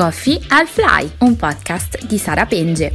Coffee al Fly, un podcast di Sara Penge.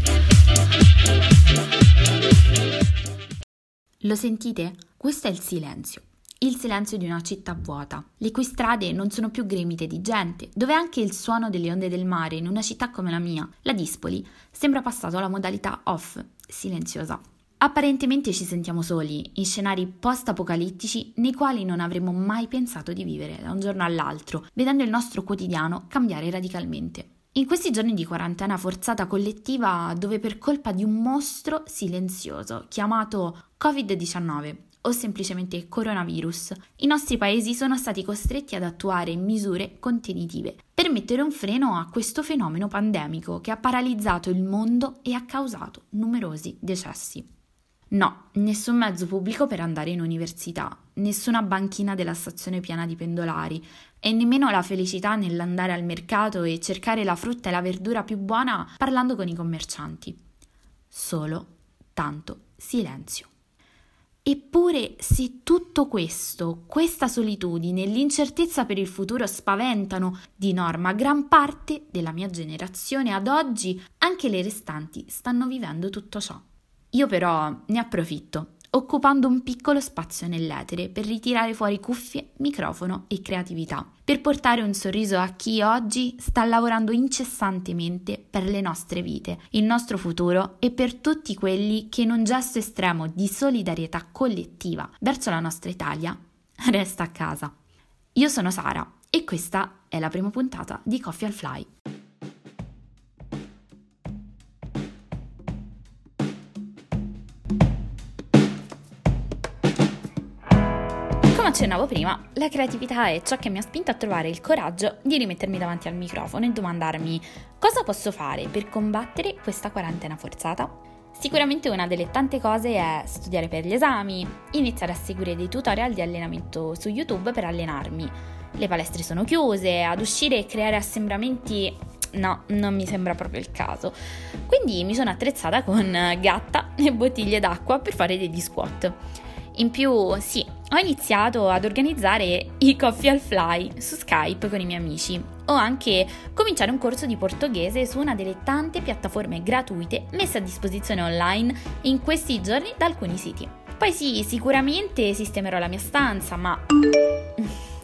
Lo sentite? Questo è il silenzio. Il silenzio di una città vuota, le cui strade non sono più gremite di gente, dove anche il suono delle onde del mare in una città come la mia, la Dispoli, sembra passato alla modalità off, silenziosa. Apparentemente ci sentiamo soli, in scenari post-apocalittici nei quali non avremmo mai pensato di vivere da un giorno all'altro, vedendo il nostro quotidiano cambiare radicalmente. In questi giorni di quarantena forzata collettiva, dove per colpa di un mostro silenzioso chiamato Covid-19 o semplicemente coronavirus, i nostri paesi sono stati costretti ad attuare misure contenitive per mettere un freno a questo fenomeno pandemico che ha paralizzato il mondo e ha causato numerosi decessi. No, nessun mezzo pubblico per andare in università, nessuna banchina della stazione piena di pendolari e nemmeno la felicità nell'andare al mercato e cercare la frutta e la verdura più buona parlando con i commercianti. Solo tanto silenzio. Eppure, se tutto questo, questa solitudine e l'incertezza per il futuro spaventano di norma gran parte della mia generazione ad oggi, anche le restanti stanno vivendo tutto ciò. Io però ne approfitto, occupando un piccolo spazio nell'etere per ritirare fuori cuffie, microfono e creatività, per portare un sorriso a chi oggi sta lavorando incessantemente per le nostre vite, il nostro futuro e per tutti quelli che in un gesto estremo di solidarietà collettiva verso la nostra Italia resta a casa. Io sono Sara e questa è la prima puntata di Coffee al Fly. Accennavo prima, la creatività è ciò che mi ha spinto a trovare il coraggio di rimettermi davanti al microfono e domandarmi cosa posso fare per combattere questa quarantena forzata. Sicuramente una delle tante cose è studiare per gli esami, iniziare a seguire dei tutorial di allenamento su YouTube per allenarmi. Le palestre sono chiuse, ad uscire e creare assembramenti no, non mi sembra proprio il caso. Quindi mi sono attrezzata con gatta e bottiglie d'acqua per fare degli squat. In più, sì, ho iniziato ad organizzare i coffee al fly su Skype con i miei amici. Ho anche cominciato un corso di portoghese su una delle tante piattaforme gratuite messe a disposizione online in questi giorni da alcuni siti. Poi sì, sicuramente sistemerò la mia stanza, ma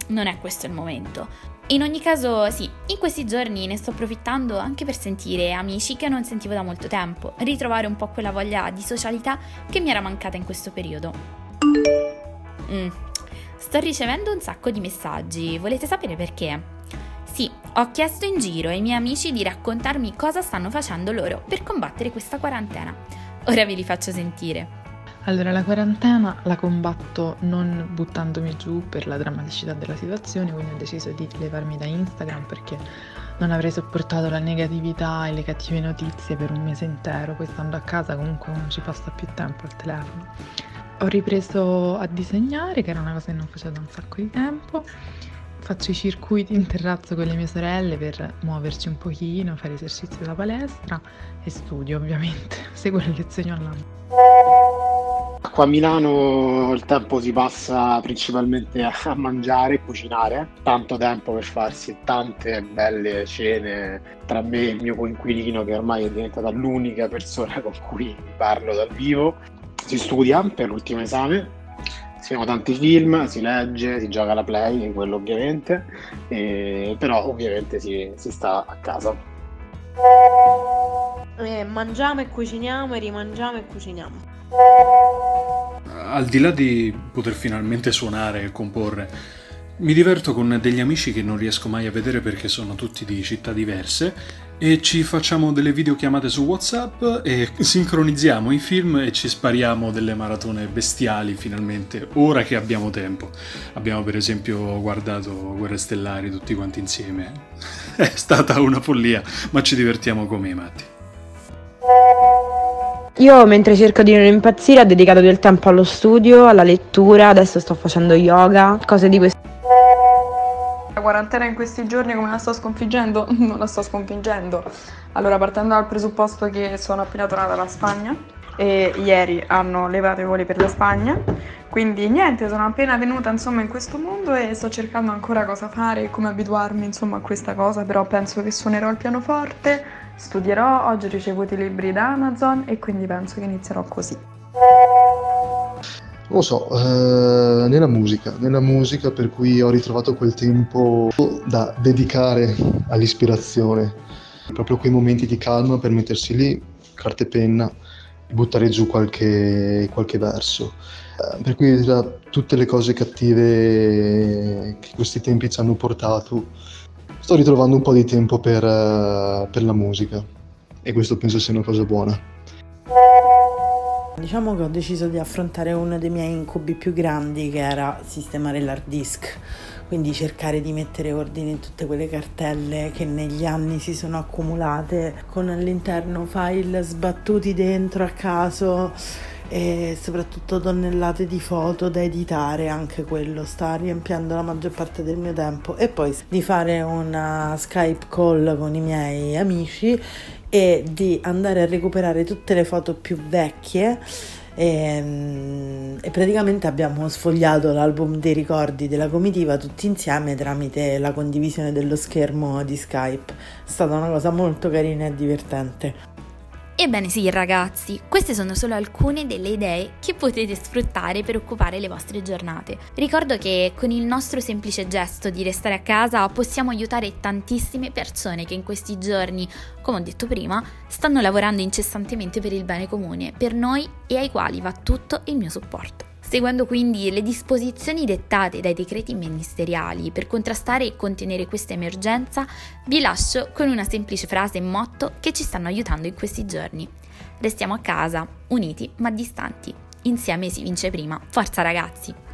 non è questo il momento. In ogni caso, sì, in questi giorni ne sto approfittando anche per sentire amici che non sentivo da molto tempo, ritrovare un po' quella voglia di socialità che mi era mancata in questo periodo. Mm. Sto ricevendo un sacco di messaggi, volete sapere perché? Sì, ho chiesto in giro ai miei amici di raccontarmi cosa stanno facendo loro per combattere questa quarantena. Ora ve li faccio sentire. Allora, la quarantena la combatto non buttandomi giù per la drammaticità della situazione, quindi ho deciso di levarmi da Instagram perché non avrei sopportato la negatività e le cattive notizie per un mese intero, poi stando a casa comunque uno ci passa più tempo al telefono. Ho ripreso a disegnare, che era una cosa che non facevo da un sacco di tempo. Faccio i circuiti in terrazzo con le mie sorelle per muoverci un pochino, fare esercizi della palestra e studio ovviamente, seguo le lezioni online. Qua a Milano il tempo si passa principalmente a mangiare e cucinare, tanto tempo per farsi tante belle cene tra me e il mio coinquilino che ormai è diventata l'unica persona con cui parlo dal vivo si studia per l'ultimo esame, si vedono tanti film, si legge, si gioca alla play, quello ovviamente, e, però ovviamente si, si sta a casa. Eh, mangiamo e cuciniamo e rimangiamo e cuciniamo. Al di là di poter finalmente suonare e comporre, mi diverto con degli amici che non riesco mai a vedere perché sono tutti di città diverse e ci facciamo delle videochiamate su WhatsApp e sincronizziamo i film e ci spariamo delle maratone bestiali finalmente, ora che abbiamo tempo. Abbiamo per esempio guardato Guerre Stellari tutti quanti insieme. È stata una follia, ma ci divertiamo come i matti. Io mentre cerco di non impazzire ho dedicato del tempo allo studio, alla lettura, adesso sto facendo yoga, cose di questo quarantena in questi giorni come la sto sconfiggendo? Non la sto sconfiggendo. Allora, partendo dal presupposto che sono appena tornata dalla Spagna e ieri hanno levato i voli per la Spagna. Quindi niente, sono appena venuta insomma in questo mondo e sto cercando ancora cosa fare e come abituarmi insomma a questa cosa, però penso che suonerò il pianoforte, studierò, oggi ho ricevuto i libri da Amazon e quindi penso che inizierò così. Non lo so, eh, nella musica, nella musica per cui ho ritrovato quel tempo da dedicare all'ispirazione, proprio quei momenti di calma per mettersi lì, carta e penna, buttare giù qualche, qualche verso. Eh, per cui da tutte le cose cattive che questi tempi ci hanno portato, sto ritrovando un po' di tempo per, uh, per la musica e questo penso sia una cosa buona. Diciamo che ho deciso di affrontare uno dei miei incubi più grandi che era sistemare l'hard disk, quindi cercare di mettere ordine in tutte quelle cartelle che negli anni si sono accumulate con all'interno file sbattuti dentro a caso e soprattutto tonnellate di foto da editare, anche quello sta riempiendo la maggior parte del mio tempo e poi di fare una Skype call con i miei amici e di andare a recuperare tutte le foto più vecchie e, ehm, e, praticamente abbiamo sfogliato l'album dei ricordi della comitiva tutti insieme tramite la condivisione dello schermo di Skype. È stata una cosa molto carina e divertente. Ebbene sì ragazzi, queste sono solo alcune delle idee che potete sfruttare per occupare le vostre giornate. Ricordo che con il nostro semplice gesto di restare a casa possiamo aiutare tantissime persone che in questi giorni, come ho detto prima, stanno lavorando incessantemente per il bene comune, per noi e ai quali va tutto il mio supporto. Seguendo quindi le disposizioni dettate dai decreti ministeriali per contrastare e contenere questa emergenza, vi lascio con una semplice frase e motto che ci stanno aiutando in questi giorni. Restiamo a casa, uniti ma distanti. Insieme si vince prima. Forza ragazzi!